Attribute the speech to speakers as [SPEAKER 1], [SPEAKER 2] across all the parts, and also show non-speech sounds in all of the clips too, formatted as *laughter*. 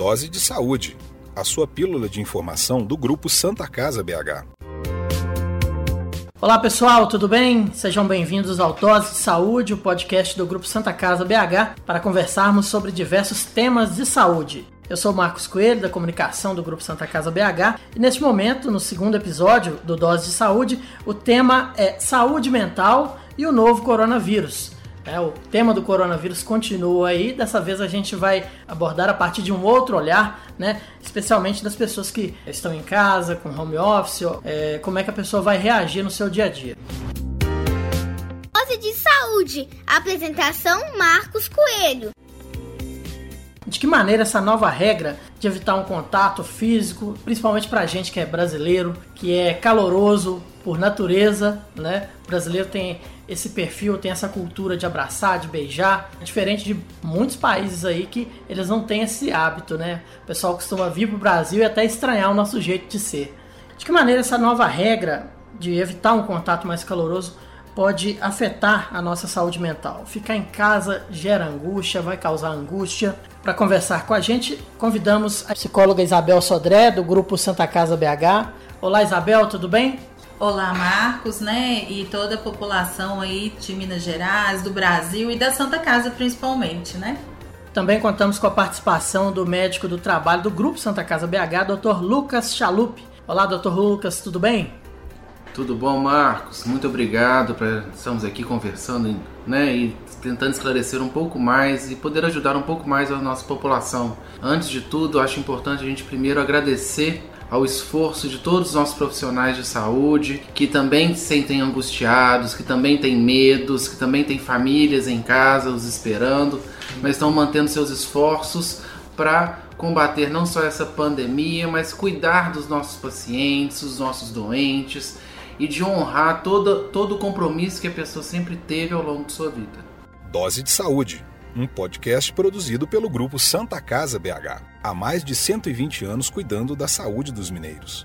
[SPEAKER 1] Dose de Saúde, a sua pílula de informação do Grupo Santa Casa BH.
[SPEAKER 2] Olá pessoal, tudo bem? Sejam bem-vindos ao Dose de Saúde, o podcast do Grupo Santa Casa BH, para conversarmos sobre diversos temas de saúde. Eu sou Marcos Coelho, da comunicação do Grupo Santa Casa BH, e neste momento, no segundo episódio do Dose de Saúde, o tema é saúde mental e o novo coronavírus. É, o tema do coronavírus continua aí, dessa vez a gente vai abordar a partir de um outro olhar, né? especialmente das pessoas que estão em casa, com home office, é, como é que a pessoa vai reagir no seu dia a dia.
[SPEAKER 3] Dose de Saúde, apresentação Marcos Coelho
[SPEAKER 2] de que maneira essa nova regra de evitar um contato físico, principalmente para a gente que é brasileiro, que é caloroso por natureza, né? O brasileiro tem esse perfil, tem essa cultura de abraçar, de beijar, diferente de muitos países aí que eles não têm esse hábito, né? O pessoal costuma vir para o Brasil e até estranhar o nosso jeito de ser. De que maneira essa nova regra de evitar um contato mais caloroso pode afetar a nossa saúde mental. Ficar em casa gera angústia, vai causar angústia. Para conversar com a gente, convidamos a psicóloga Isabel Sodré, do grupo Santa Casa BH. Olá, Isabel, tudo bem?
[SPEAKER 4] Olá, Marcos, né? E toda a população aí de Minas Gerais, do Brasil e da Santa Casa principalmente, né?
[SPEAKER 2] Também contamos com a participação do médico do trabalho do Grupo Santa Casa BH, Dr. Lucas Chalup. Olá, Dr. Lucas, tudo bem?
[SPEAKER 5] Tudo bom, Marcos? Muito obrigado. Pra... Estamos aqui conversando né, e tentando esclarecer um pouco mais e poder ajudar um pouco mais a nossa população. Antes de tudo, acho importante a gente primeiro agradecer ao esforço de todos os nossos profissionais de saúde que também se sentem angustiados, que também têm medos, que também têm famílias em casa os esperando, mas estão mantendo seus esforços para combater não só essa pandemia, mas cuidar dos nossos pacientes, dos nossos doentes e de honrar todo, todo o compromisso que a pessoa sempre teve ao longo de sua vida.
[SPEAKER 1] Dose de Saúde, um podcast produzido pelo grupo Santa Casa BH, há mais de 120 anos cuidando da saúde dos mineiros.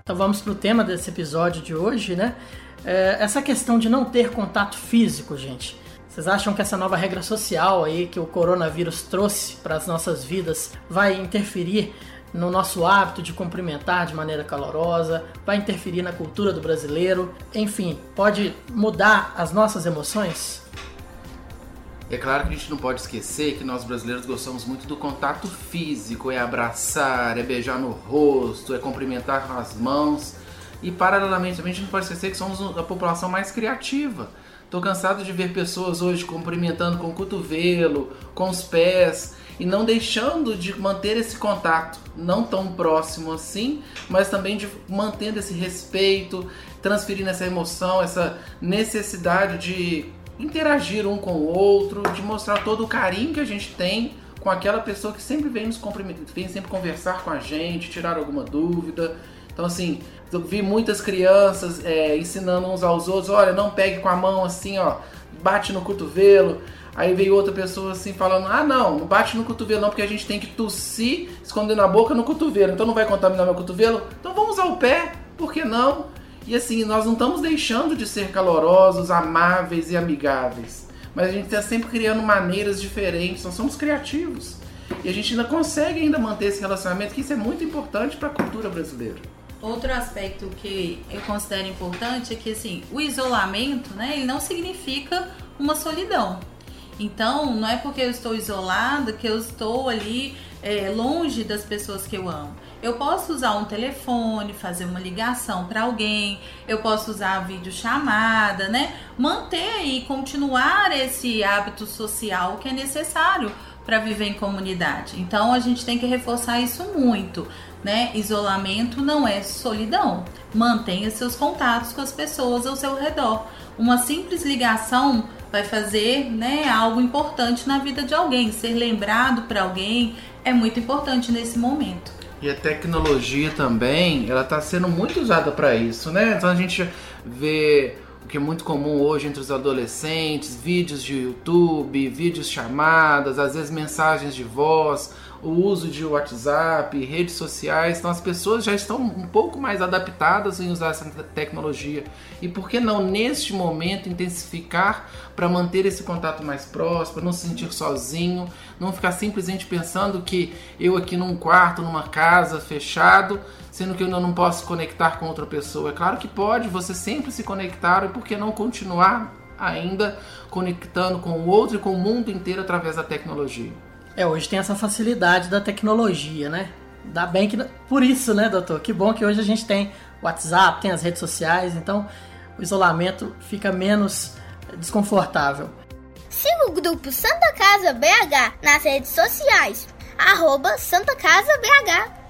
[SPEAKER 2] Então vamos para o tema desse episódio de hoje, né? É essa questão de não ter contato físico, gente. Vocês acham que essa nova regra social aí que o coronavírus trouxe para as nossas vidas vai interferir no nosso hábito de cumprimentar de maneira calorosa, vai interferir na cultura do brasileiro, enfim, pode mudar as nossas emoções?
[SPEAKER 5] É claro que a gente não pode esquecer que nós brasileiros gostamos muito do contato físico, é abraçar, é beijar no rosto, é cumprimentar com as mãos. E paralelamente a gente não pode esquecer que somos a população mais criativa. Estou cansado de ver pessoas hoje cumprimentando com o cotovelo, com os pés e não deixando de manter esse contato, não tão próximo assim, mas também de mantendo esse respeito, transferindo essa emoção, essa necessidade de interagir um com o outro, de mostrar todo o carinho que a gente tem com aquela pessoa que sempre vem nos cumprimentar, vem sempre conversar com a gente, tirar alguma dúvida. Então, assim, eu vi muitas crianças é, ensinando uns aos outros: olha, não pegue com a mão assim, ó, bate no cotovelo. Aí veio outra pessoa assim falando: ah, não, não bate no cotovelo não, porque a gente tem que tossir, esconder na boca no cotovelo, então não vai contaminar meu cotovelo. Então vamos usar o pé, por que não? E assim, nós não estamos deixando de ser calorosos, amáveis e amigáveis, mas a gente está sempre criando maneiras diferentes, nós somos criativos. E a gente ainda consegue ainda manter esse relacionamento, que isso é muito importante para a cultura brasileira.
[SPEAKER 4] Outro aspecto que eu considero importante é que assim, o isolamento, né, ele não significa uma solidão. Então, não é porque eu estou isolada que eu estou ali é, longe das pessoas que eu amo. Eu posso usar um telefone, fazer uma ligação para alguém, eu posso usar a videochamada, né? Manter e continuar esse hábito social que é necessário para viver em comunidade. Então a gente tem que reforçar isso muito, né? Isolamento não é solidão. Mantenha seus contatos com as pessoas ao seu redor. Uma simples ligação vai fazer né, algo importante na vida de alguém. Ser lembrado para alguém é muito importante nesse momento.
[SPEAKER 5] E a tecnologia também, ela está sendo muito usada para isso, né? Então a gente vê o que é muito comum hoje entre os adolescentes, vídeos de YouTube, vídeos chamadas, às vezes mensagens de voz, o uso de WhatsApp, redes sociais, então as pessoas já estão um pouco mais adaptadas em usar essa tecnologia. E por que não, neste momento, intensificar para manter esse contato mais próximo, não se sentir sozinho, não ficar simplesmente pensando que eu aqui num quarto, numa casa, fechado, sendo que eu não posso conectar com outra pessoa. É claro que pode, você sempre se conectar, e por que não continuar ainda conectando com o outro e com o mundo inteiro através da tecnologia?
[SPEAKER 2] É, hoje tem essa facilidade da tecnologia, né? Dá bem que. Por isso, né, doutor? Que bom que hoje a gente tem WhatsApp, tem as redes sociais, então o isolamento fica menos desconfortável.
[SPEAKER 3] Siga o grupo Santa Casa BH nas redes sociais, arroba Santa Casa BH.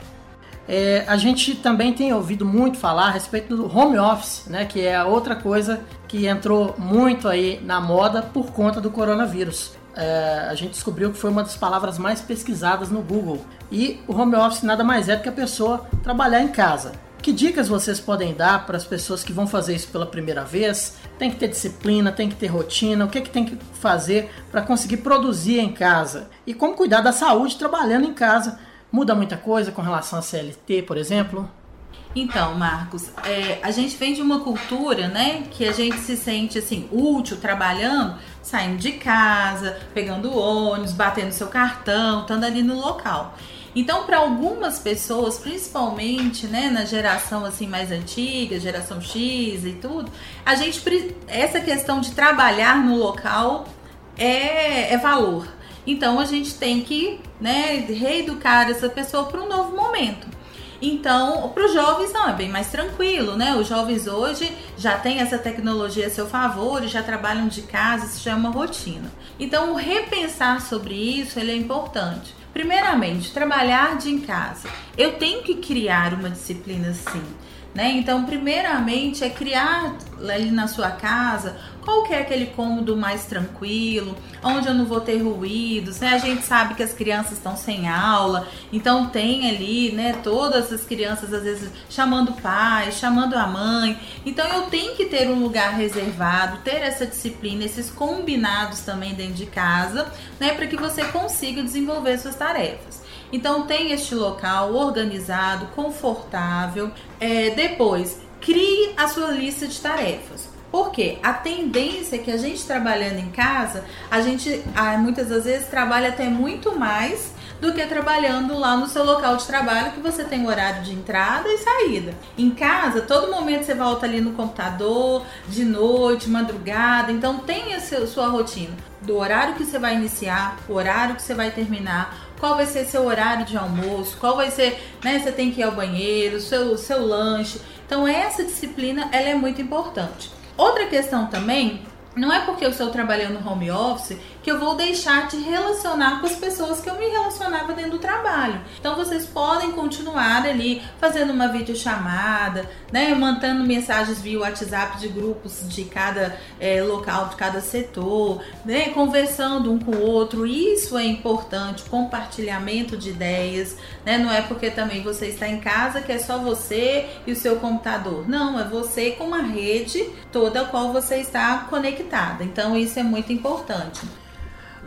[SPEAKER 2] É, a gente também tem ouvido muito falar a respeito do home office, né, que é outra coisa que entrou muito aí na moda por conta do coronavírus é, a gente descobriu que foi uma das palavras mais pesquisadas no Google. E o home office nada mais é do que a pessoa trabalhar em casa. Que dicas vocês podem dar para as pessoas que vão fazer isso pela primeira vez? Tem que ter disciplina, tem que ter rotina, o que, é que tem que fazer para conseguir produzir em casa? E como cuidar da saúde trabalhando em casa? Muda muita coisa com relação a CLT, por exemplo?
[SPEAKER 4] Então, Marcos, é, a gente vem de uma cultura, né, que a gente se sente assim útil trabalhando, saindo de casa, pegando ônibus, batendo seu cartão, estando ali no local. Então, para algumas pessoas, principalmente, né, na geração assim mais antiga, geração X e tudo, a gente essa questão de trabalhar no local é, é valor. Então, a gente tem que, né, reeducar essa pessoa para um novo momento. Então, para os jovens não, é bem mais tranquilo, né? Os jovens hoje já têm essa tecnologia a seu favor e já trabalham de casa, isso já é uma rotina. Então, o repensar sobre isso ele é importante. Primeiramente, trabalhar de em casa. Eu tenho que criar uma disciplina sim. Né? Então, primeiramente é criar ali na sua casa qual que é aquele cômodo mais tranquilo, onde eu não vou ter ruídos, né? A gente sabe que as crianças estão sem aula, então tem ali, né, todas as crianças às vezes chamando o pai, chamando a mãe. Então eu tenho que ter um lugar reservado, ter essa disciplina, esses combinados também dentro de casa, né, para que você consiga desenvolver suas tarefas. Então tem este local organizado, confortável. É, depois, crie a sua lista de tarefas. Porque a tendência é que a gente trabalhando em casa, a gente muitas das vezes trabalha até muito mais do que trabalhando lá no seu local de trabalho que você tem horário de entrada e saída. Em casa, todo momento você volta ali no computador, de noite, madrugada, então tem a sua rotina do horário que você vai iniciar, o horário que você vai terminar, qual vai ser seu horário de almoço, qual vai ser, né, você tem que ir ao banheiro, seu seu lanche. Então essa disciplina ela é muito importante. Outra questão também não é porque eu estou trabalhando home office que eu vou deixar de relacionar com as pessoas que eu me relacionava dentro do trabalho. Então vocês podem continuar ali fazendo uma videochamada, né, mantendo mensagens via WhatsApp de grupos de cada é, local, de cada setor, né, conversando um com o outro. Isso é importante, compartilhamento de ideias, né? Não é porque também você está em casa que é só você e o seu computador. Não, é você com uma rede toda a qual você está conectada. Então isso é muito importante.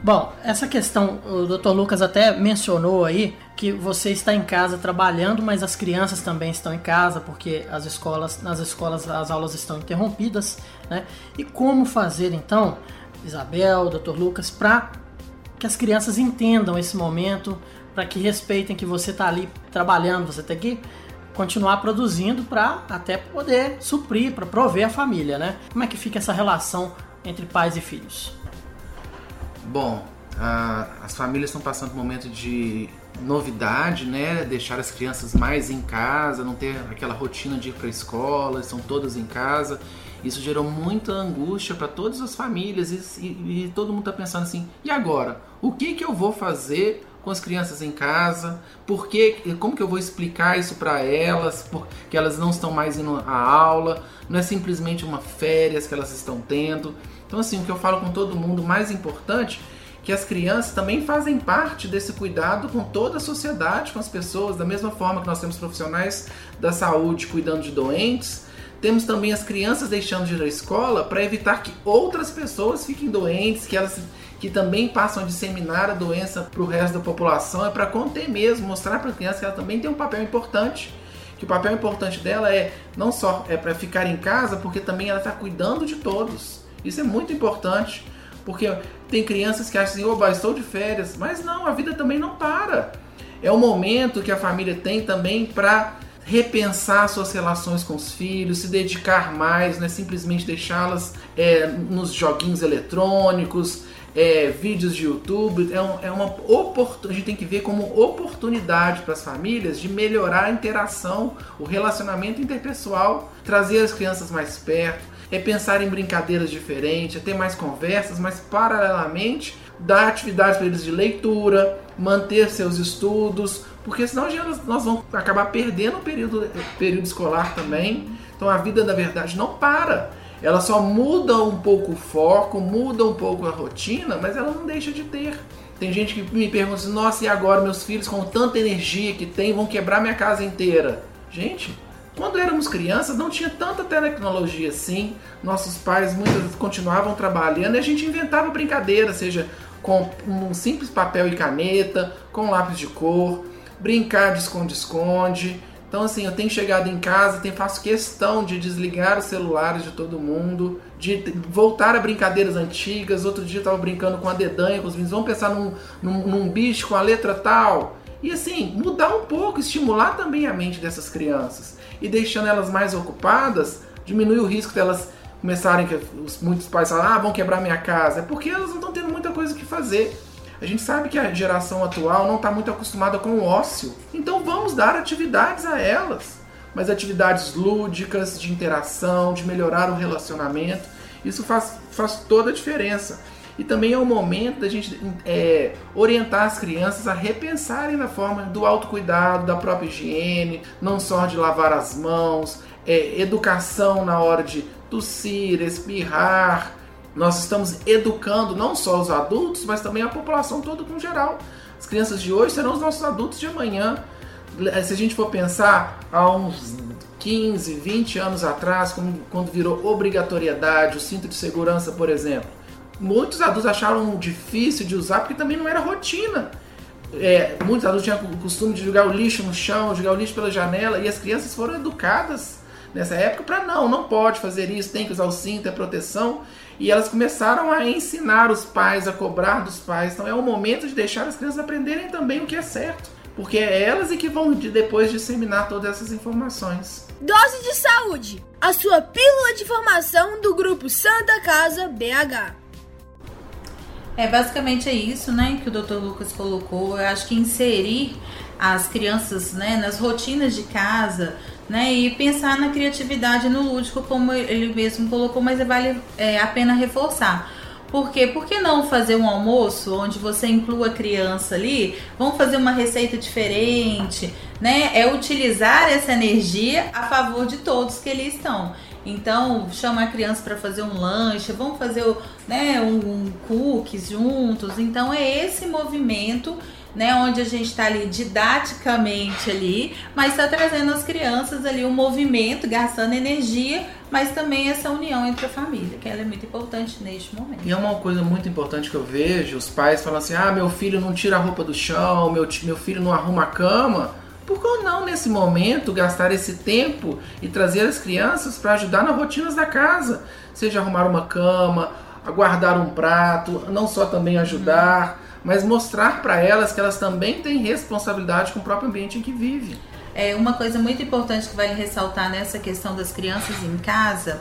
[SPEAKER 2] Bom, essa questão, o Dr. Lucas até mencionou aí que você está em casa trabalhando, mas as crianças também estão em casa porque as escolas, nas escolas as aulas estão interrompidas, né? E como fazer então, Isabel, Dr. Lucas, para que as crianças entendam esse momento, para que respeitem que você está ali trabalhando, você tem que continuar produzindo para até poder suprir, para prover a família, né? Como é que fica essa relação entre pais e filhos?
[SPEAKER 5] Bom, as famílias estão passando por um momento de novidade, né? Deixar as crianças mais em casa, não ter aquela rotina de ir para a escola, estão todas em casa. Isso gerou muita angústia para todas as famílias e, e, e todo mundo está pensando assim: e agora? O que que eu vou fazer com as crianças em casa? Por que, como que eu vou explicar isso para elas? Porque elas não estão mais indo à aula? Não é simplesmente uma férias que elas estão tendo. Então, assim, o que eu falo com todo mundo, mais importante, que as crianças também fazem parte desse cuidado com toda a sociedade, com as pessoas, da mesma forma que nós temos profissionais da saúde cuidando de doentes, temos também as crianças deixando de ir à escola para evitar que outras pessoas fiquem doentes, que elas que também passam a disseminar a doença para o resto da população, é para conter mesmo, mostrar para a criança que ela também tem um papel importante. Que o papel importante dela é não só é para ficar em casa, porque também ela está cuidando de todos. Isso é muito importante, porque tem crianças que acham assim, oba, estou de férias, mas não, a vida também não para. É o momento que a família tem também para repensar suas relações com os filhos, se dedicar mais, não é simplesmente deixá-las é, nos joguinhos eletrônicos, é, vídeos de YouTube. É, um, é uma oportunidade, a gente tem que ver como oportunidade para as famílias de melhorar a interação, o relacionamento interpessoal, trazer as crianças mais perto, é pensar em brincadeiras diferentes, é ter mais conversas, mas paralelamente dar atividades para eles de leitura, manter seus estudos, porque senão nós vamos acabar perdendo o período, período escolar também. Então a vida, na verdade, não para. Ela só muda um pouco o foco, muda um pouco a rotina, mas ela não deixa de ter. Tem gente que me pergunta assim, nossa, e agora meus filhos com tanta energia que tem vão quebrar minha casa inteira? Gente, quando éramos crianças não tinha tanta tecnologia assim. Nossos pais muitas continuavam trabalhando e a gente inventava brincadeira, seja com um simples papel e caneta, com lápis de cor, brincar de esconde-esconde. Então, assim, eu tenho chegado em casa, tenho, faço questão de desligar os celulares de todo mundo, de voltar a brincadeiras antigas. Outro dia eu estava brincando com a dedanha, com os meninos, vamos pensar num, num, num bicho com a letra tal. E assim, mudar um pouco, estimular também a mente dessas crianças. E deixando elas mais ocupadas, diminui o risco delas começarem, que muitos pais falam, ah, vão quebrar minha casa. É porque elas não estão tendo muita coisa que fazer. A gente sabe que a geração atual não está muito acostumada com o ócio. Então vamos dar atividades a elas. Mas atividades lúdicas, de interação, de melhorar o relacionamento. Isso faz, faz toda a diferença. E também é o momento da gente é, orientar as crianças a repensarem na forma do autocuidado, da própria higiene, não só de lavar as mãos, é, educação na hora de tossir, espirrar, nós estamos educando não só os adultos, mas também a população toda com geral. As crianças de hoje serão os nossos adultos de amanhã. Se a gente for pensar há uns 15, 20 anos atrás, quando virou obrigatoriedade o cinto de segurança, por exemplo, muitos adultos acharam difícil de usar porque também não era rotina. É, muitos adultos tinham o costume de jogar o lixo no chão, jogar o lixo pela janela, e as crianças foram educadas nessa época para não, não pode fazer isso, tem que usar o cinto, é proteção. E elas começaram a ensinar os pais, a cobrar dos pais. Então é o momento de deixar as crianças aprenderem também o que é certo. Porque é elas que vão depois disseminar todas essas informações.
[SPEAKER 3] Dose de saúde, a sua pílula de formação do grupo Santa Casa BH.
[SPEAKER 4] É basicamente é isso, né, que o Dr. Lucas colocou. Eu acho que inserir as crianças, né, nas rotinas de casa, né? E pensar na criatividade no lúdico, como ele mesmo colocou, mas vale é, a pena reforçar. Por quê? Por que não fazer um almoço onde você inclua a criança ali? Vamos fazer uma receita diferente, né? É utilizar essa energia a favor de todos que ali estão. Então, chama a criança para fazer um lanche, vamos fazer né, um, um cookies juntos. Então, é esse movimento né, onde a gente está ali didaticamente ali, mas está trazendo as crianças ali um movimento, gastando energia, mas também essa união entre a família, que ela é muito importante neste momento.
[SPEAKER 5] E é uma coisa muito importante que eu vejo, os pais falam assim, ah, meu filho não tira a roupa do chão, meu, meu filho não arruma a cama, por que não nesse momento gastar esse tempo e trazer as crianças para ajudar nas rotinas da casa, seja arrumar uma cama, guardar um prato, não só também ajudar, mas mostrar para elas que elas também têm responsabilidade com o próprio ambiente em que vivem.
[SPEAKER 4] É uma coisa muito importante que vale ressaltar nessa questão das crianças em casa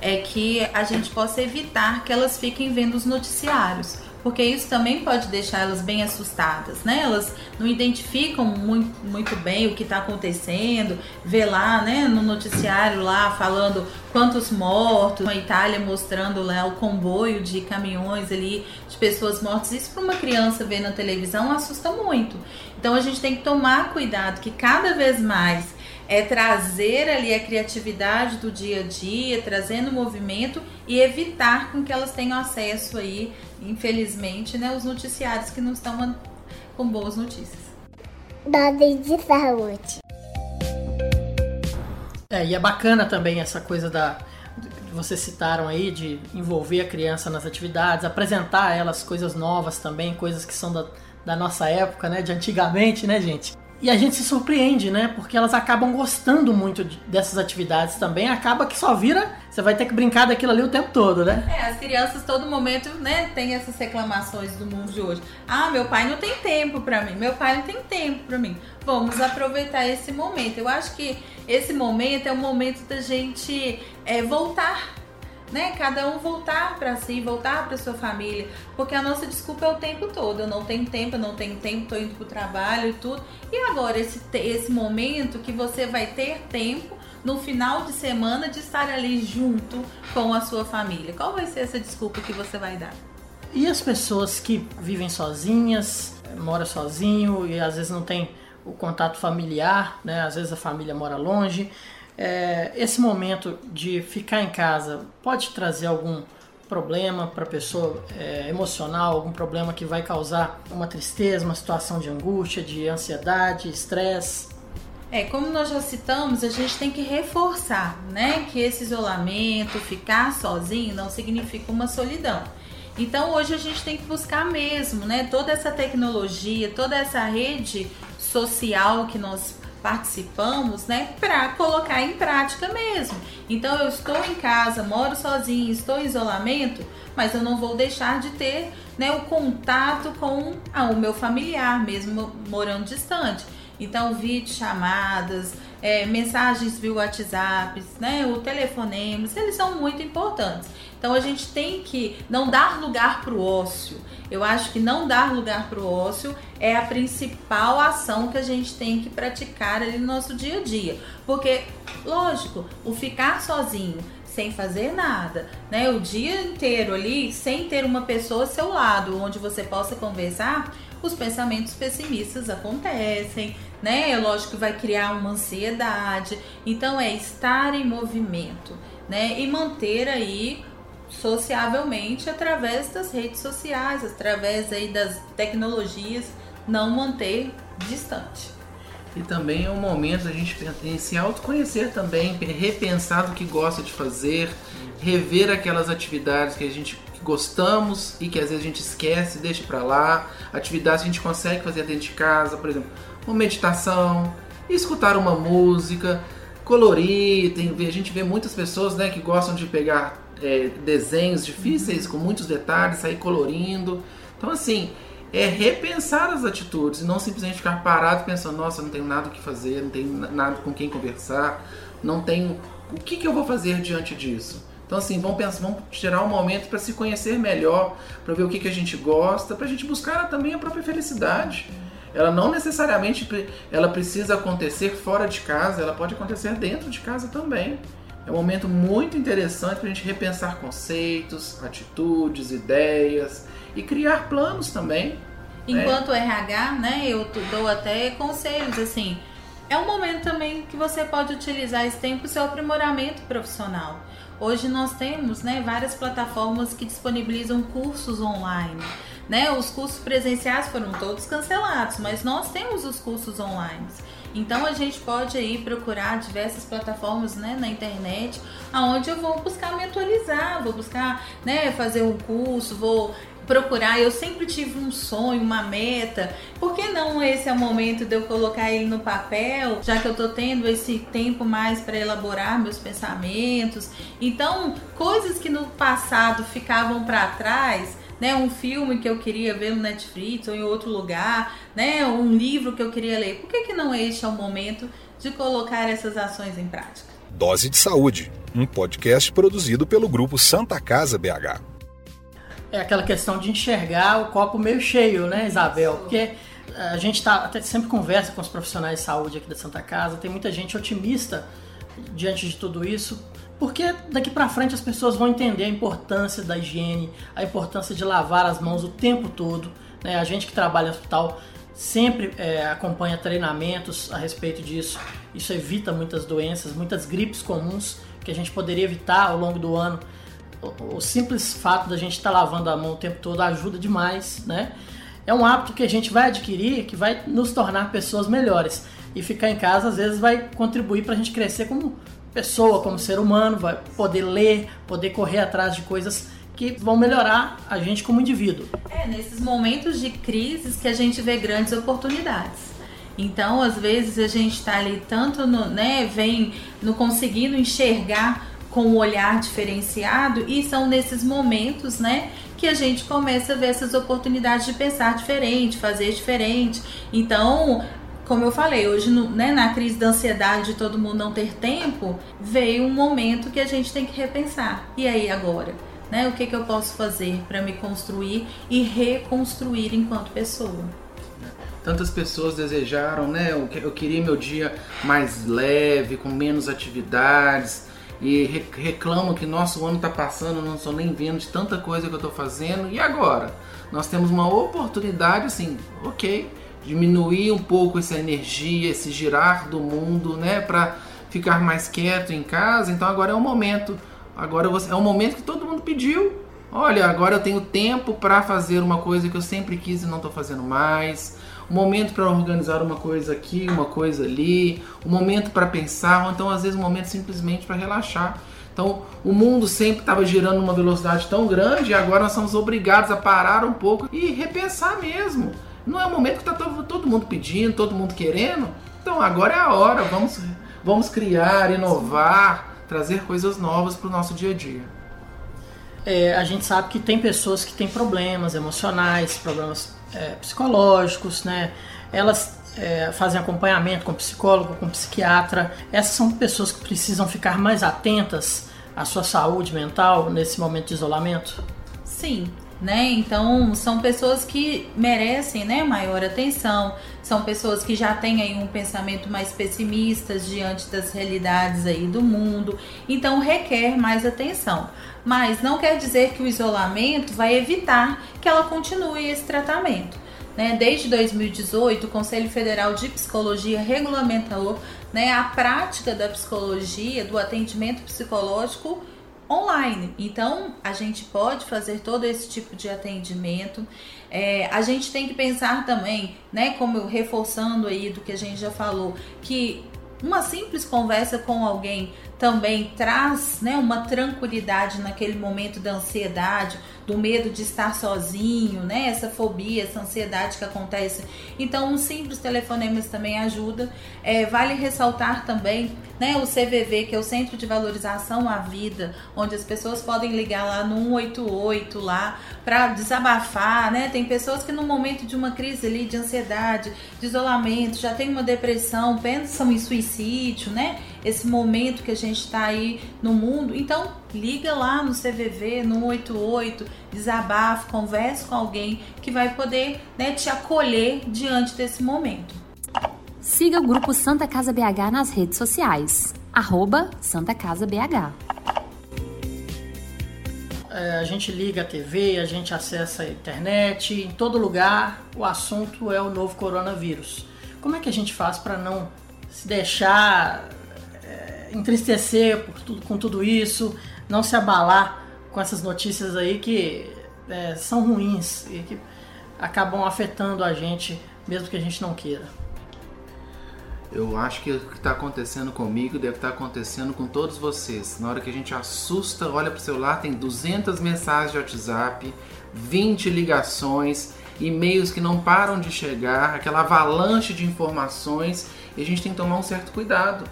[SPEAKER 4] é que a gente possa evitar que elas fiquem vendo os noticiários porque isso também pode deixar elas bem assustadas, né? Elas não identificam muito, muito bem o que está acontecendo, vê lá, né, no noticiário lá falando quantos mortos, na Itália mostrando lá o comboio de caminhões ali de pessoas mortas. Isso para uma criança ver na televisão assusta muito. Então a gente tem que tomar cuidado que cada vez mais é trazer ali a criatividade do dia a dia, trazendo movimento e evitar com que elas tenham acesso aí, infelizmente, né, os noticiários que não estão com boas notícias.
[SPEAKER 3] Dose de saúde.
[SPEAKER 2] É, e é bacana também essa coisa da vocês citaram aí de envolver a criança nas atividades, apresentar a elas coisas novas também, coisas que são da, da nossa época, né, de antigamente, né, gente? E a gente se surpreende, né? Porque elas acabam gostando muito dessas atividades também. Acaba que só vira, você vai ter que brincar daquilo ali o tempo todo, né?
[SPEAKER 4] É, as crianças todo momento, né, tem essas reclamações do mundo de hoje. Ah, meu pai não tem tempo para mim. Meu pai não tem tempo para mim. Vamos aproveitar esse momento. Eu acho que esse momento é o momento da gente é, voltar né? Cada um voltar para si, voltar para sua família, porque a nossa desculpa é o tempo todo. Eu não tenho tempo, eu não tenho tempo, tô indo pro trabalho e tudo. E agora esse esse momento que você vai ter tempo no final de semana de estar ali junto com a sua família. Qual vai ser essa desculpa que você vai dar?
[SPEAKER 2] E as pessoas que vivem sozinhas, moram sozinho e às vezes não tem o contato familiar, né? Às vezes a família mora longe é, esse momento de ficar em casa pode trazer algum problema para a pessoa é, emocional, algum problema que vai causar uma tristeza, uma situação de angústia, de ansiedade, estresse?
[SPEAKER 4] É, como nós já citamos, a gente tem que reforçar, né, que esse isolamento, ficar sozinho não significa uma solidão. Então hoje a gente tem que buscar mesmo, né, toda essa tecnologia, toda essa rede social que nós participamos, né, para colocar em prática mesmo. Então eu estou em casa, moro sozinho, estou em isolamento, mas eu não vou deixar de ter, né, o contato com ah, o meu familiar, mesmo morando distante. Então, vídeo chamadas, é, mensagens via WhatsApp, né, o telefonemas, eles são muito importantes. Então a gente tem que não dar lugar para o ócio. Eu acho que não dar lugar para o ócio é a principal ação que a gente tem que praticar ali no nosso dia a dia. Porque, lógico, o ficar sozinho, sem fazer nada, né? O dia inteiro ali, sem ter uma pessoa ao seu lado, onde você possa conversar, os pensamentos pessimistas acontecem, né? É lógico que vai criar uma ansiedade. Então é estar em movimento, né? E manter aí sociavelmente através das redes sociais, através aí das tecnologias, não manter distante.
[SPEAKER 5] E também é um momento da gente se autoconhecer também, repensar do que gosta de fazer, rever aquelas atividades que a gente gostamos e que às vezes a gente esquece, deixa para lá, atividades que a gente consegue fazer dentro de casa, por exemplo, uma meditação, escutar uma música, colorir, tem, a gente vê muitas pessoas né, que gostam de pegar é, desenhos difíceis com muitos detalhes, sair colorindo. Então, assim, é repensar as atitudes e não simplesmente ficar parado pensando: nossa, não tenho nada o que fazer, não tenho nada com quem conversar, não tenho. O que, que eu vou fazer diante disso? Então, assim, vamos, pensar, vamos tirar um momento para se conhecer melhor, para ver o que, que a gente gosta, para a gente buscar também a própria felicidade. Ela não necessariamente ela precisa acontecer fora de casa, ela pode acontecer dentro de casa também. É um momento muito interessante para a gente repensar conceitos, atitudes, ideias e criar planos também. Né?
[SPEAKER 4] Enquanto né? RH, né, eu dou até conselhos assim. É um momento também que você pode utilizar esse tempo para o seu aprimoramento profissional. Hoje nós temos né, várias plataformas que disponibilizam cursos online. Né? Os cursos presenciais foram todos cancelados, mas nós temos os cursos online. Então a gente pode aí procurar diversas plataformas né, na internet, aonde eu vou buscar me atualizar, vou buscar né, fazer um curso, vou procurar. Eu sempre tive um sonho, uma meta. Por que não esse é o momento de eu colocar ele no papel, já que eu tô tendo esse tempo mais para elaborar meus pensamentos? Então, coisas que no passado ficavam para trás, né, um filme que eu queria ver no Netflix ou em outro lugar, né, um livro que eu queria ler. Por que, que não este é o momento de colocar essas ações em prática?
[SPEAKER 1] Dose de Saúde, um podcast produzido pelo grupo Santa Casa BH.
[SPEAKER 2] É aquela questão de enxergar o copo meio cheio, né, Isabel? Porque a gente tá, até sempre conversa com os profissionais de saúde aqui da Santa Casa, tem muita gente otimista diante de tudo isso, porque daqui para frente as pessoas vão entender a importância da higiene, a importância de lavar as mãos o tempo todo. Né? A gente que trabalha no hospital sempre é, acompanha treinamentos a respeito disso. Isso evita muitas doenças, muitas gripes comuns que a gente poderia evitar ao longo do ano. O, simples fato da gente estar tá lavando a mão o tempo todo ajuda demais, né? É um hábito que a gente vai adquirir que vai nos tornar pessoas melhores. E ficar em casa às vezes vai contribuir para a gente crescer como pessoa, como ser humano, vai poder ler, poder correr atrás de coisas que vão melhorar a gente como indivíduo.
[SPEAKER 4] É nesses momentos de crises que a gente vê grandes oportunidades. Então, às vezes a gente está ali tanto no, né, vem no conseguindo enxergar com um olhar diferenciado e são nesses momentos, né, que a gente começa a ver essas oportunidades de pensar diferente, fazer diferente. Então, como eu falei, hoje né, na crise da ansiedade de todo mundo não ter tempo, veio um momento que a gente tem que repensar. E aí agora? Né, o que, que eu posso fazer para me construir e reconstruir enquanto pessoa?
[SPEAKER 5] Tantas pessoas desejaram, né? Eu queria meu dia mais leve, com menos atividades e reclamam que nosso ano está passando, não estou nem vendo de tanta coisa que eu estou fazendo. E agora? Nós temos uma oportunidade, assim, ok, diminuir um pouco essa energia, esse girar do mundo, né, para ficar mais quieto em casa. Então agora é o momento. Agora é o momento que todo mundo pediu. Olha, agora eu tenho tempo para fazer uma coisa que eu sempre quis e não estou fazendo mais um momento para organizar uma coisa aqui, uma coisa ali, um momento para pensar, ou então às vezes um momento simplesmente para relaxar. Então, o mundo sempre estava girando numa velocidade tão grande e agora nós somos obrigados a parar um pouco e repensar mesmo. Não é o momento que está todo, todo mundo pedindo, todo mundo querendo. Então, agora é a hora. Vamos, vamos criar, inovar, trazer coisas novas para o nosso dia a dia.
[SPEAKER 2] É, a gente sabe que tem pessoas que têm problemas emocionais, problemas é, psicológicos, né? Elas é, fazem acompanhamento com psicólogo, com psiquiatra. Essas são pessoas que precisam ficar mais atentas à sua saúde mental nesse momento de isolamento?
[SPEAKER 4] Sim, né? Então são pessoas que merecem, né, maior atenção. São pessoas que já têm aí um pensamento mais pessimista diante das realidades aí do mundo. Então requer mais atenção. Mas não quer dizer que o isolamento vai evitar que ela continue esse tratamento. Né? Desde 2018, o Conselho Federal de Psicologia regulamentou né, a prática da psicologia, do atendimento psicológico online. Então, a gente pode fazer todo esse tipo de atendimento. É, a gente tem que pensar também, né, como reforçando aí do que a gente já falou, que uma simples conversa com alguém também traz né, uma tranquilidade naquele momento da ansiedade, do medo de estar sozinho, né? Essa fobia, essa ansiedade que acontece. Então, um simples telefonema também ajuda. É, vale ressaltar também né, o CVV, que é o Centro de Valorização à Vida, onde as pessoas podem ligar lá no 188 lá para desabafar, né? Tem pessoas que no momento de uma crise ali de ansiedade, de isolamento, já tem uma depressão, pensam em suicídio, né? Esse momento que a gente está aí no mundo. Então, liga lá no CVV, no 188, desabafe, converse com alguém que vai poder né, te acolher diante desse momento.
[SPEAKER 6] Siga o grupo Santa Casa BH nas redes sociais. Arroba Santa Casa BH.
[SPEAKER 2] É, a gente liga a TV, a gente acessa a internet, em todo lugar o assunto é o novo coronavírus. Como é que a gente faz para não se deixar é, entristecer por tudo, com tudo isso, não se abalar com essas notícias aí que é, são ruins e que acabam afetando a gente, mesmo que a gente não queira.
[SPEAKER 5] Eu acho que o que está acontecendo comigo deve estar tá acontecendo com todos vocês. Na hora que a gente assusta, olha para o celular, tem 200 mensagens de WhatsApp, 20 ligações, e-mails que não param de chegar, aquela avalanche de informações, e a gente tem que tomar um certo cuidado.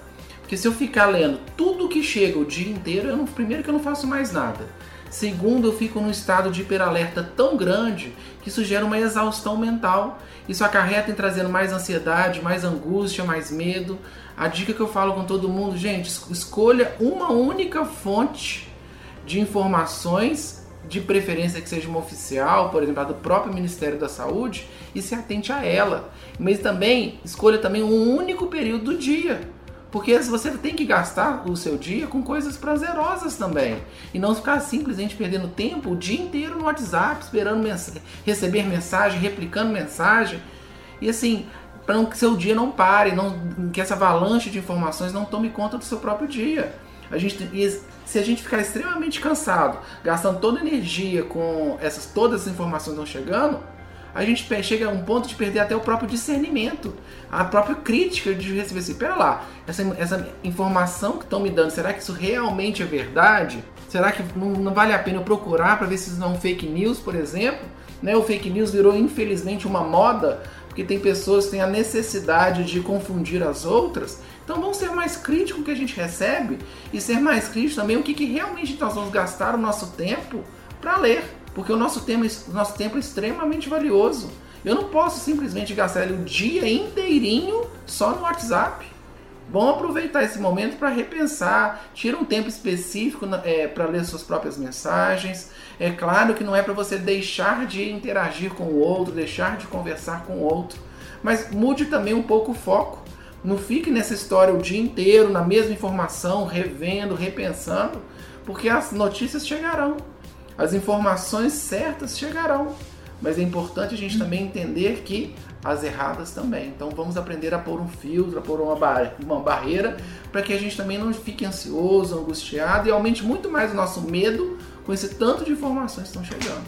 [SPEAKER 5] Porque se eu ficar lendo tudo que chega o dia inteiro, eu não, primeiro que eu não faço mais nada. Segundo, eu fico num estado de hiperalerta tão grande que isso gera uma exaustão mental. Isso acarreta em trazendo mais ansiedade, mais angústia, mais medo. A dica que eu falo com todo mundo, gente, escolha uma única fonte de informações, de preferência que seja uma oficial, por exemplo, do próprio Ministério da Saúde, e se atente a ela. Mas também escolha também um único período do dia porque você tem que gastar o seu dia com coisas prazerosas também. E não ficar simplesmente perdendo tempo o dia inteiro no WhatsApp, esperando mens receber mensagem, replicando mensagem. E assim, para que seu dia não pare, não, que essa avalanche de informações não tome conta do seu próprio dia. A gente, se a gente ficar extremamente cansado, gastando toda a energia com essas todas as informações estão chegando, a gente chega a um ponto de perder até o próprio discernimento, a própria crítica de receber assim, pera lá, essa, essa informação que estão me dando, será que isso realmente é verdade? Será que não, não vale a pena eu procurar para ver se isso não é um fake news, por exemplo? Né? O fake news virou infelizmente uma moda, porque tem pessoas que têm a necessidade de confundir as outras. Então vamos ser mais críticos o que a gente recebe e ser mais críticos também o que, que realmente nós vamos gastar o nosso tempo para ler. Porque o nosso nosso tempo é extremamente valioso. Eu não posso simplesmente gastar ele o dia inteirinho só no WhatsApp. Vamos aproveitar esse momento para repensar, tira um tempo específico é, para ler suas próprias mensagens. É claro que não é para você deixar de interagir com o outro, deixar de conversar com o outro, mas mude também um pouco o foco. Não fique nessa história o dia inteiro, na mesma informação, revendo, repensando, porque as notícias chegarão. As informações certas chegarão, mas é importante a gente também entender que as erradas também. Então vamos aprender a pôr um filtro, a pôr uma, bar uma barreira para que a gente também não fique ansioso, angustiado e aumente muito mais o nosso medo com esse tanto de informações que estão chegando.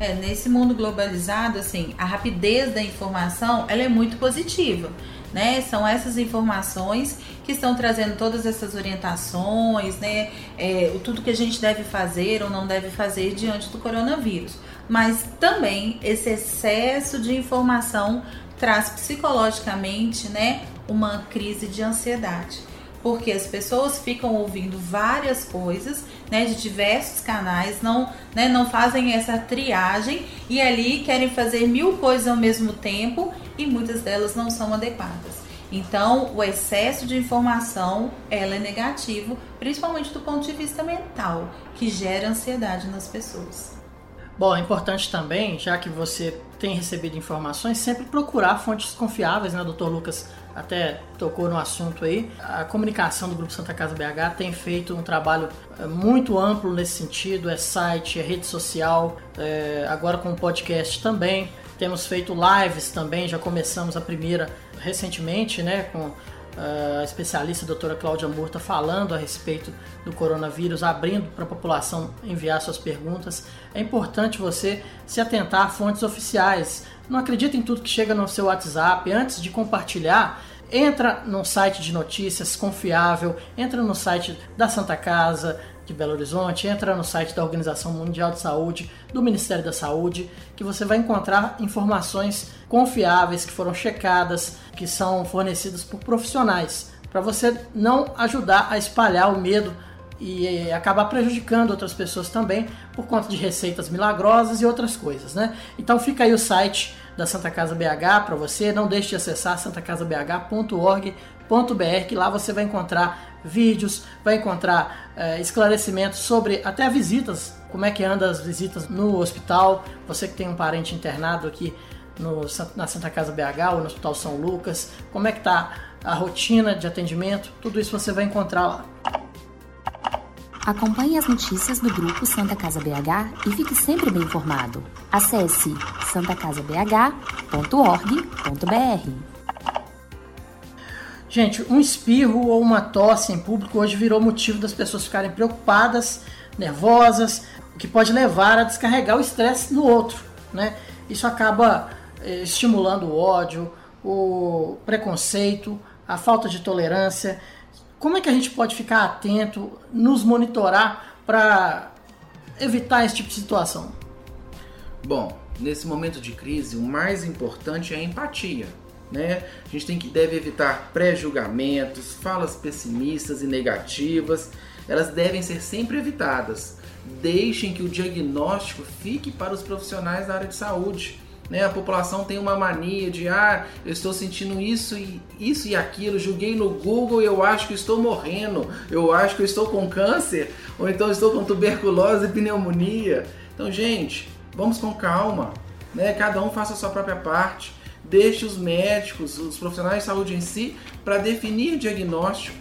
[SPEAKER 4] É, nesse mundo globalizado, assim, a rapidez da informação ela é muito positiva né? São essas informações que estão trazendo todas essas orientações, né? É, tudo que a gente deve fazer ou não deve fazer diante do coronavírus. Mas também esse excesso de informação traz psicologicamente, né, uma crise de ansiedade porque as pessoas ficam ouvindo várias coisas, né, de diversos canais, não, né, não fazem essa triagem e ali querem fazer mil coisas ao mesmo tempo e muitas delas não são adequadas. Então, o excesso de informação, ela é negativo, principalmente do ponto de vista mental, que gera ansiedade nas pessoas.
[SPEAKER 2] Bom, é importante também, já que você tem recebido informações, sempre procurar fontes confiáveis, né? O. Lucas até tocou no assunto aí. A comunicação do Grupo Santa Casa BH tem feito um trabalho eh, muito amplo nesse sentido, é site, é rede social, é, agora com podcast também. Temos feito lives também, já começamos a primeira recentemente, né, com a especialista a doutora Cláudia Murta falando a respeito do coronavírus, abrindo para a população enviar suas perguntas. É importante você se atentar a fontes oficiais. Não acredite em tudo que chega no seu WhatsApp. Antes de compartilhar, entra num site de notícias confiável, entra no site da Santa Casa, de Belo Horizonte, entra no site da Organização Mundial de Saúde, do Ministério da Saúde, que você vai encontrar informações confiáveis que foram checadas, que são fornecidas por profissionais, para você não ajudar a espalhar o medo e eh, acabar prejudicando outras pessoas também por conta de receitas milagrosas e outras coisas, né? Então fica aí o site da Santa Casa BH para você, não deixe de acessar santacasabh.org.br, que lá você vai encontrar vídeos, vai encontrar é, esclarecimentos sobre até visitas, como é que anda as visitas no hospital. Você que tem um parente internado aqui no, na Santa Casa BH ou no Hospital São Lucas, como é que está a rotina de atendimento, tudo isso você vai encontrar lá.
[SPEAKER 6] Acompanhe as notícias do grupo Santa Casa BH e fique sempre bem informado. Acesse santacasabh.org.br.
[SPEAKER 2] Gente, um espirro ou uma tosse em público hoje virou motivo das pessoas ficarem preocupadas, nervosas, o que pode levar a descarregar o estresse no outro, né? Isso acaba eh, estimulando o ódio, o preconceito, a falta de tolerância. Como é que a gente pode ficar atento, nos monitorar para evitar esse tipo de situação?
[SPEAKER 5] Bom, nesse momento de crise, o mais importante é a empatia né? A gente tem que deve evitar pré-julgamentos, falas pessimistas e negativas. Elas devem ser sempre evitadas. Deixem que o diagnóstico fique para os profissionais da área de saúde. Né? A população tem uma mania de ah, eu estou sentindo isso e isso e aquilo, julguei no Google e eu acho que estou morrendo, eu acho que eu estou com câncer, ou então estou com tuberculose e pneumonia. Então, gente, vamos com calma, né? Cada um faça a sua própria parte deixe os médicos, os profissionais de saúde em si, para definir diagnóstico.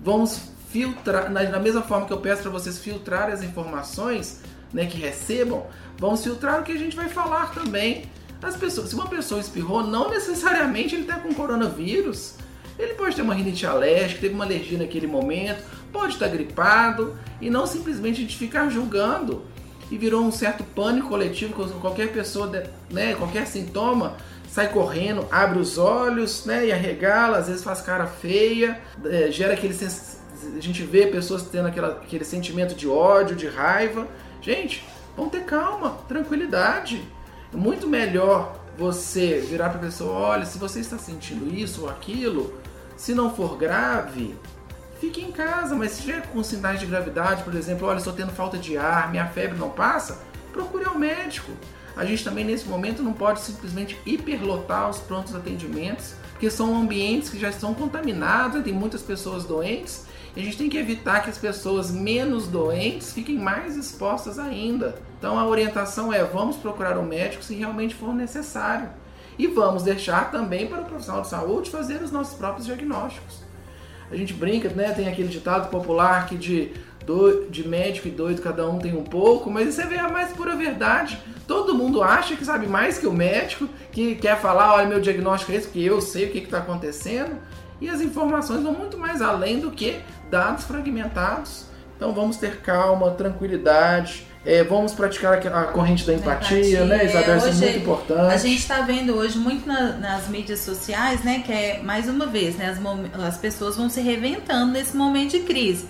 [SPEAKER 5] Vamos filtrar, na, mesma forma que eu peço para vocês filtrar as informações né, que recebam, vamos filtrar o que a gente vai falar também. As pessoas, se uma pessoa espirrou, não necessariamente ele está com coronavírus. Ele pode ter uma rinite alérgica, teve uma alergia naquele momento, pode estar gripado e não simplesmente a gente ficar julgando. e virou um certo pânico coletivo, qualquer pessoa, né, qualquer sintoma, sai correndo, abre os olhos, né, e arregala, às vezes faz cara feia, é, gera aquele a gente vê pessoas tendo aquela, aquele sentimento de ódio, de raiva. Gente, vamos ter calma, tranquilidade. É muito melhor você virar para a pessoa, olha, se você está sentindo isso ou aquilo, se não for grave, fique em casa, mas se tiver com sinais de gravidade, por exemplo, olha, estou tendo falta de ar, minha febre não passa, procure ao médico. A gente também nesse momento não pode simplesmente hiperlotar os prontos atendimentos, porque são ambientes que já estão contaminados, tem muitas pessoas doentes, e a gente tem que evitar que as pessoas menos doentes fiquem mais expostas ainda. Então a orientação é: vamos procurar um médico se realmente for necessário. E vamos deixar também para o profissional de saúde fazer os nossos próprios diagnósticos. A gente brinca, né? Tem aquele ditado popular que de, de médico e doido cada um tem um pouco, mas isso é a mais pura verdade. Todo mundo acha que sabe mais que o médico, que quer falar, olha, meu diagnóstico é esse, porque eu sei o que está acontecendo. E as informações vão muito mais além do que dados fragmentados. Então vamos ter calma, tranquilidade, é, vamos praticar a corrente da empatia, empatia né, Isabel? Isso é muito importante.
[SPEAKER 4] A gente está vendo hoje muito na, nas mídias sociais, né, que é, mais uma vez, né, as, as pessoas vão se reventando nesse momento de crise.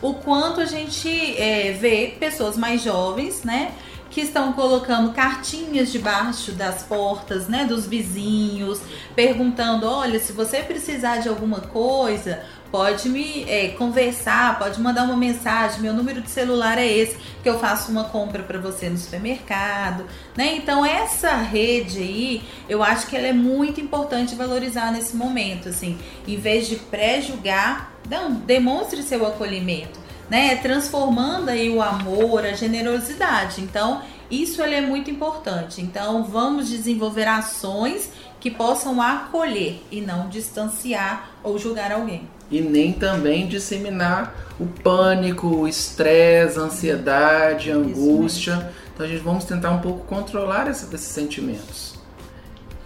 [SPEAKER 4] O quanto a gente é, vê pessoas mais jovens, né, que estão colocando cartinhas debaixo das portas, né, dos vizinhos, perguntando, olha, se você precisar de alguma coisa, pode me é, conversar, pode mandar uma mensagem, meu número de celular é esse, que eu faço uma compra para você no supermercado, né? Então essa rede aí, eu acho que ela é muito importante valorizar nesse momento, assim, em vez de pré-julgar, não, demonstre seu acolhimento, né? Transformando aí o amor, a generosidade. Então, isso ele é muito importante. Então, vamos desenvolver ações que possam acolher e não distanciar ou julgar alguém
[SPEAKER 5] e nem também disseminar o pânico, o estresse, a ansiedade, a angústia. Então a gente vamos tentar um pouco controlar essa, esses sentimentos.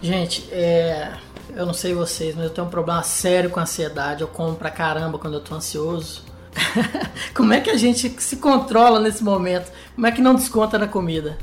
[SPEAKER 2] Gente, é, eu não sei vocês, mas eu tenho um problema sério com ansiedade. Eu como pra caramba quando eu tô ansioso. *laughs* Como é que a gente se controla nesse momento? Como é que não desconta na comida?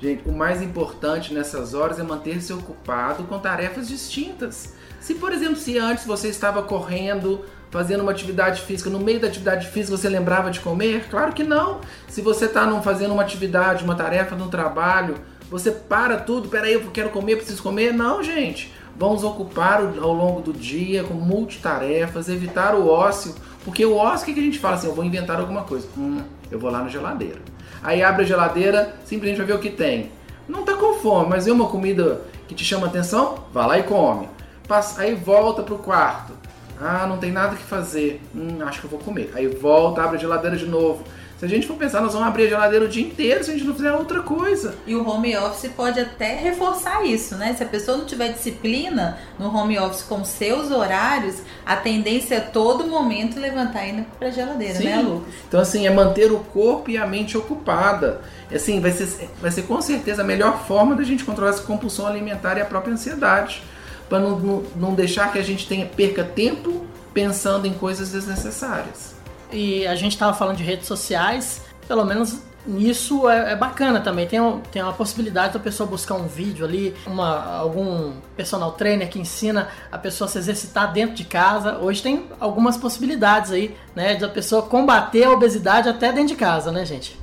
[SPEAKER 5] Gente, o mais importante nessas horas é manter-se ocupado com tarefas distintas. Se, por exemplo, se antes você estava correndo, fazendo uma atividade física, no meio da atividade física você lembrava de comer? Claro que não. Se você está fazendo uma atividade, uma tarefa no trabalho, você para tudo, peraí, eu quero comer, preciso comer? Não, gente. Vamos ocupar ao longo do dia com multitarefas, evitar o ócio, porque o ócio, o que a gente fala assim? Eu vou inventar alguma coisa. Hum, eu vou lá na geladeira. Aí abre a geladeira, simplesmente vai ver o que tem. Não tá com fome, mas vê uma comida que te chama atenção? Vá lá e come. Passa, aí volta pro quarto. Ah, não tem nada que fazer. Hum, acho que eu vou comer. Aí volta, abre a geladeira de novo. Se a gente for pensar, nós vamos abrir a geladeira o dia inteiro se a gente não fizer outra coisa.
[SPEAKER 4] E o home office pode até reforçar isso, né? Se a pessoa não tiver disciplina no home office com seus horários, a tendência é todo momento levantar e ir para a geladeira, né, Sim. né, Lucas?
[SPEAKER 5] Então, assim, é manter o corpo e a mente ocupada. Assim, vai ser, vai ser com certeza a melhor forma da gente controlar essa compulsão alimentar e a própria ansiedade para não, não, não deixar que a gente tenha perca tempo pensando em coisas desnecessárias.
[SPEAKER 2] E a gente estava falando de redes sociais, pelo menos nisso é, é, bacana também. Tem, tem uma possibilidade da pessoa buscar um vídeo ali, uma, algum personal trainer que ensina a pessoa a se exercitar dentro de casa. Hoje tem algumas possibilidades aí, né, da pessoa combater a obesidade até dentro de casa, né, gente?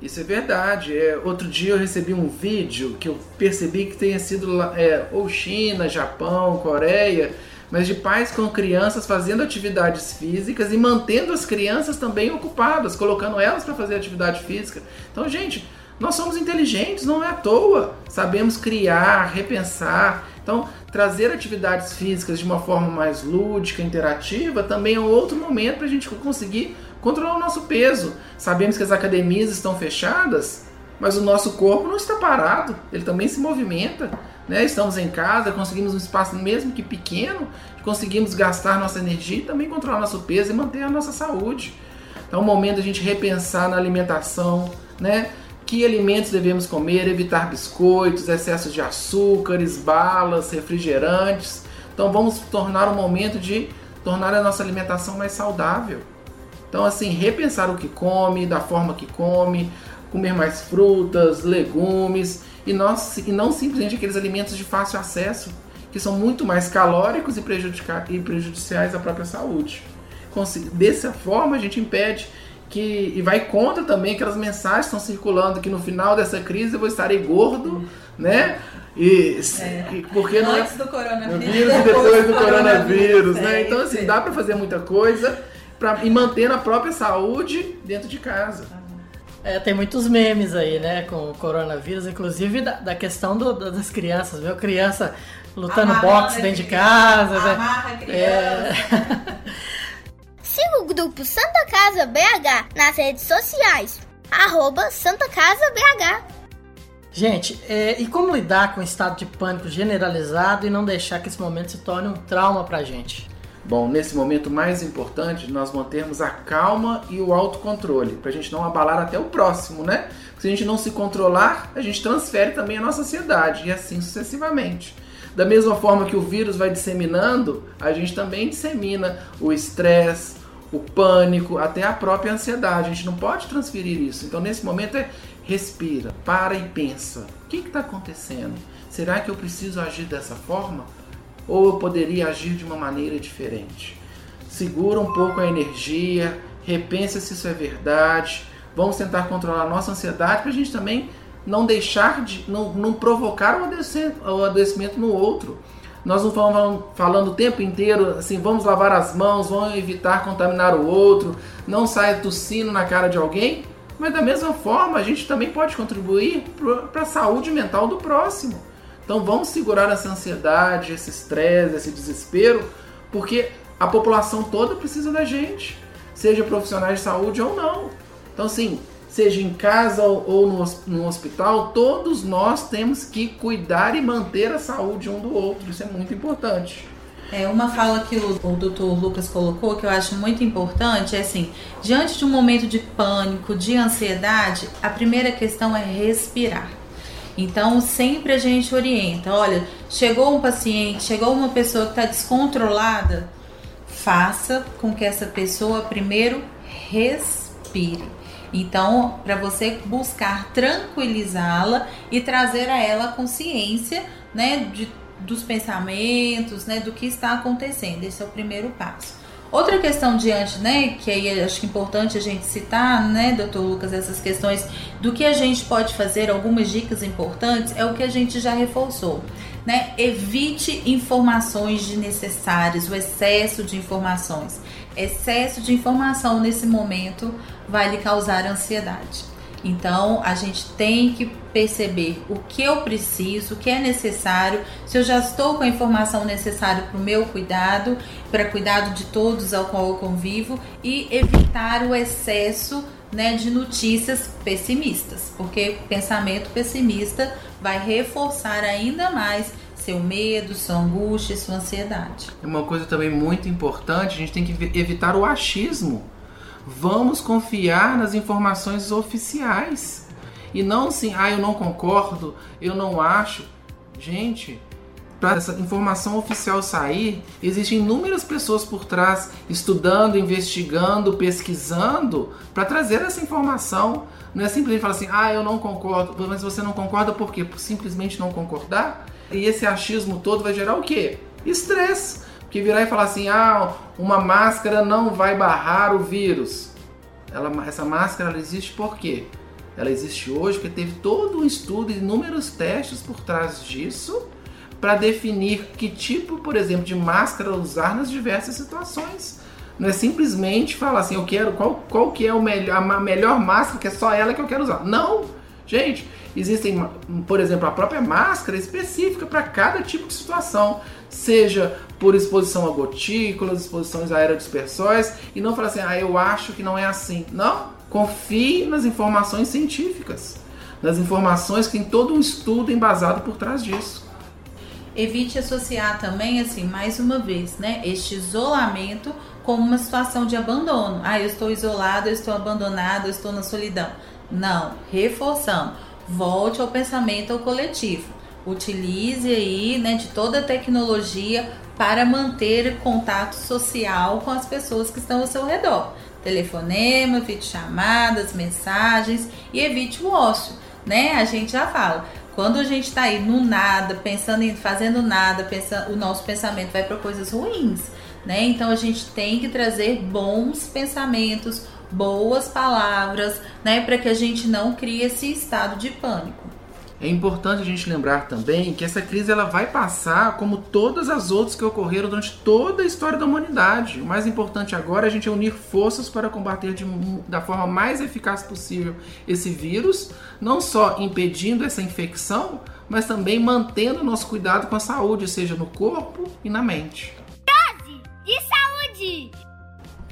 [SPEAKER 5] Isso é verdade. É, outro dia eu recebi um vídeo que eu percebi que tenha sido é, ou China, Japão, Coreia, mas de pais com crianças fazendo atividades físicas e mantendo as crianças também ocupadas, colocando elas para fazer atividade física. Então, gente, nós somos inteligentes, não é à toa. Sabemos criar, repensar. Então, trazer atividades físicas de uma forma mais lúdica, interativa, também é um outro momento para a gente conseguir controlar o nosso peso. Sabemos que as academias estão fechadas, mas o nosso corpo não está parado, ele também se movimenta. Né? Estamos em casa, conseguimos um espaço mesmo que pequeno, conseguimos gastar nossa energia e também controlar nosso peso e manter a nossa saúde. Então é o momento a gente repensar na alimentação, né? Que alimentos devemos comer, evitar biscoitos, excessos de açúcares, balas, refrigerantes. Então vamos tornar o momento de tornar a nossa alimentação mais saudável. Então, assim, repensar o que come, da forma que come, comer mais frutas, legumes e, nós, e não simplesmente aqueles alimentos de fácil acesso, que são muito mais calóricos e, e prejudiciais à própria saúde. Dessa forma, a gente impede que e vai contra também aquelas mensagens que estão circulando que no final dessa crise eu vou estar gordo, né? E, é. porque não
[SPEAKER 4] é antes do coronavírus
[SPEAKER 5] e depois do coronavírus, né? Então assim, dá para fazer muita coisa para e manter a própria saúde dentro de casa.
[SPEAKER 2] É, tem muitos memes aí, né, com o coronavírus, inclusive da, da questão do, das crianças, viu? Criança lutando boxe dentro de casa. Né?
[SPEAKER 4] Amarra né? criança. É... *laughs*
[SPEAKER 3] Siga o grupo Santa Casa BH nas redes sociais. Arroba Santa Casa BH.
[SPEAKER 2] Gente, é, e como lidar com o estado de pânico generalizado e não deixar que esse momento se torne um trauma pra gente?
[SPEAKER 5] Bom, nesse momento mais importante, nós mantermos a calma e o autocontrole, para a gente não abalar até o próximo, né? Se a gente não se controlar, a gente transfere também a nossa ansiedade e assim sucessivamente. Da mesma forma que o vírus vai disseminando, a gente também dissemina o estresse, o pânico, até a própria ansiedade. A gente não pode transferir isso. Então, nesse momento, é respira, para e pensa: o que está acontecendo? Será que eu preciso agir dessa forma? Ou eu poderia agir de uma maneira diferente? Segura um pouco a energia, repensa se isso é verdade. Vamos tentar controlar a nossa ansiedade para a gente também não deixar de. não, não provocar o adoecimento, no outro. Nós não estamos falando o tempo inteiro assim, vamos lavar as mãos, vamos evitar contaminar o outro, não saia tossindo na cara de alguém. Mas da mesma forma, a gente também pode contribuir para a saúde mental do próximo. Então vamos segurar essa ansiedade, esse estresse, esse desespero, porque a população toda precisa da gente, seja profissionais de saúde ou não. Então, assim, seja em casa ou no, no hospital, todos nós temos que cuidar e manter a saúde um do outro. Isso é muito importante.
[SPEAKER 4] É, uma fala que o, o doutor Lucas colocou que eu acho muito importante é assim: diante de um momento de pânico, de ansiedade, a primeira questão é respirar. Então, sempre a gente orienta: olha, chegou um paciente, chegou uma pessoa que está descontrolada, faça com que essa pessoa primeiro respire. Então, para você buscar tranquilizá-la e trazer a ela consciência, né, de, dos pensamentos, né, do que está acontecendo. Esse é o primeiro passo. Outra questão diante, né, que aí acho que é importante a gente citar, né, doutor Lucas, essas questões do que a gente pode fazer, algumas dicas importantes, é o que a gente já reforçou. Né? Evite informações desnecessárias, o excesso de informações. Excesso de informação nesse momento vai lhe causar ansiedade. Então, a gente tem que perceber o que eu preciso, o que é necessário, se eu já estou com a informação necessária para o meu cuidado, para cuidado de todos ao qual eu convivo e evitar o excesso né, de notícias pessimistas, porque pensamento pessimista vai reforçar ainda mais seu medo, sua angústia, sua ansiedade.
[SPEAKER 5] Uma coisa também muito importante, a gente tem que evitar o achismo Vamos confiar nas informações oficiais. E não assim, ah, eu não concordo, eu não acho. Gente, para essa informação oficial sair, existem inúmeras pessoas por trás estudando, investigando, pesquisando para trazer essa informação. Não é simplesmente falar assim, ah, eu não concordo, mas você não concorda por quê? Por simplesmente não concordar? E esse achismo todo vai gerar o quê? Estresse que virar e falar assim: ah, uma máscara não vai barrar o vírus. Ela, essa máscara ela existe por quê? Ela existe hoje porque teve todo um estudo e inúmeros testes por trás disso para definir que tipo, por exemplo, de máscara usar nas diversas situações. Não é simplesmente falar assim, eu quero qual, qual que é o melhor, a melhor máscara que é só ela que eu quero usar. Não, gente, existem, por exemplo, a própria máscara específica para cada tipo de situação seja por exposição a gotículas, exposições aerodispersóis, e não falar assim, ah, eu acho que não é assim. Não, confie nas informações científicas, nas informações que tem todo um estudo embasado por trás disso.
[SPEAKER 4] Evite associar também, assim, mais uma vez, né, este isolamento como uma situação de abandono. Ah, eu estou isolado, eu estou abandonado, eu estou na solidão. Não, reforçando. Volte ao pensamento coletivo utilize aí né, de toda a tecnologia para manter contato social com as pessoas que estão ao seu redor. telefonema, chamadas, mensagens e evite o ócio, né? A gente já fala. Quando a gente está aí no nada, pensando em fazendo nada, pensa, o nosso pensamento vai para coisas ruins, né? Então a gente tem que trazer bons pensamentos, boas palavras, né, para que a gente não crie esse estado de pânico.
[SPEAKER 5] É importante a gente lembrar também que essa crise ela vai passar como todas as outras que ocorreram durante toda a história da humanidade. O mais importante agora é a gente unir forças para combater de, da forma mais eficaz possível esse vírus, não só impedindo essa infecção, mas também mantendo nosso cuidado com a saúde, seja no corpo e na mente.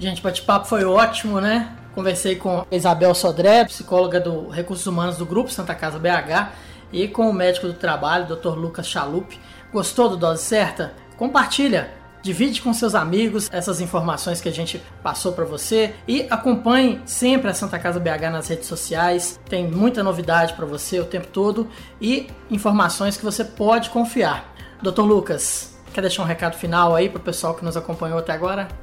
[SPEAKER 2] Gente, o bate-papo foi ótimo, né? Conversei com Isabel Sodré, psicóloga do Recursos Humanos do Grupo Santa Casa BH e com o médico do trabalho, Dr. Lucas Chalup. Gostou do Dose Certa? Compartilha, divide com seus amigos essas informações que a gente passou para você e acompanhe sempre a Santa Casa BH nas redes sociais. Tem muita novidade para você o tempo todo e informações que você pode confiar. Dr. Lucas, quer deixar um recado final aí para o pessoal que nos acompanhou até agora?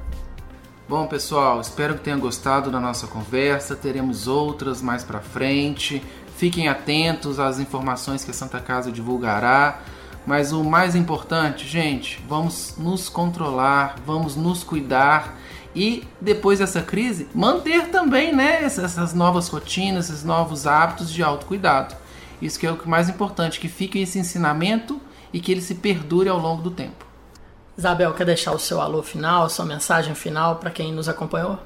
[SPEAKER 5] Bom, pessoal, espero que tenham gostado da nossa conversa. Teremos outras mais para frente. Fiquem atentos às informações que a Santa Casa divulgará. Mas o mais importante, gente, vamos nos controlar, vamos nos cuidar e depois dessa crise manter também né, essas novas rotinas, esses novos hábitos de autocuidado. Isso que é o mais importante, que fique esse ensinamento e que ele se perdure ao longo do tempo.
[SPEAKER 2] Isabel, quer deixar o seu alô final, sua mensagem final para quem nos acompanhou?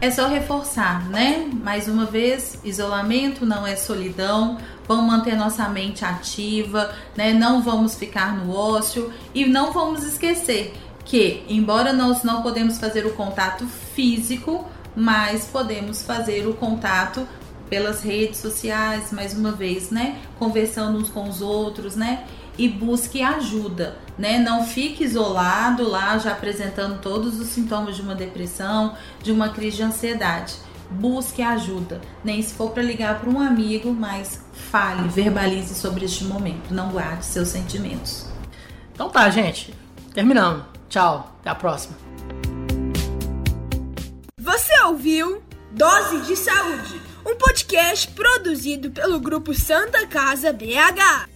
[SPEAKER 4] é só reforçar, né? Mais uma vez, isolamento não é solidão. Vamos manter nossa mente ativa, né? Não vamos ficar no ócio e não vamos esquecer que, embora nós não podemos fazer o contato físico, mas podemos fazer o contato pelas redes sociais, mais uma vez, né? Conversando uns com os outros, né? E busque ajuda né? Não fique isolado lá já apresentando todos os sintomas de uma depressão, de uma crise de ansiedade. Busque ajuda, nem se for para ligar para um amigo, mas fale, verbalize sobre este momento, não guarde seus sentimentos.
[SPEAKER 2] Então tá, gente. Terminamos. Tchau, até a próxima.
[SPEAKER 7] Você ouviu Dose de Saúde, um podcast produzido pelo grupo Santa Casa BH.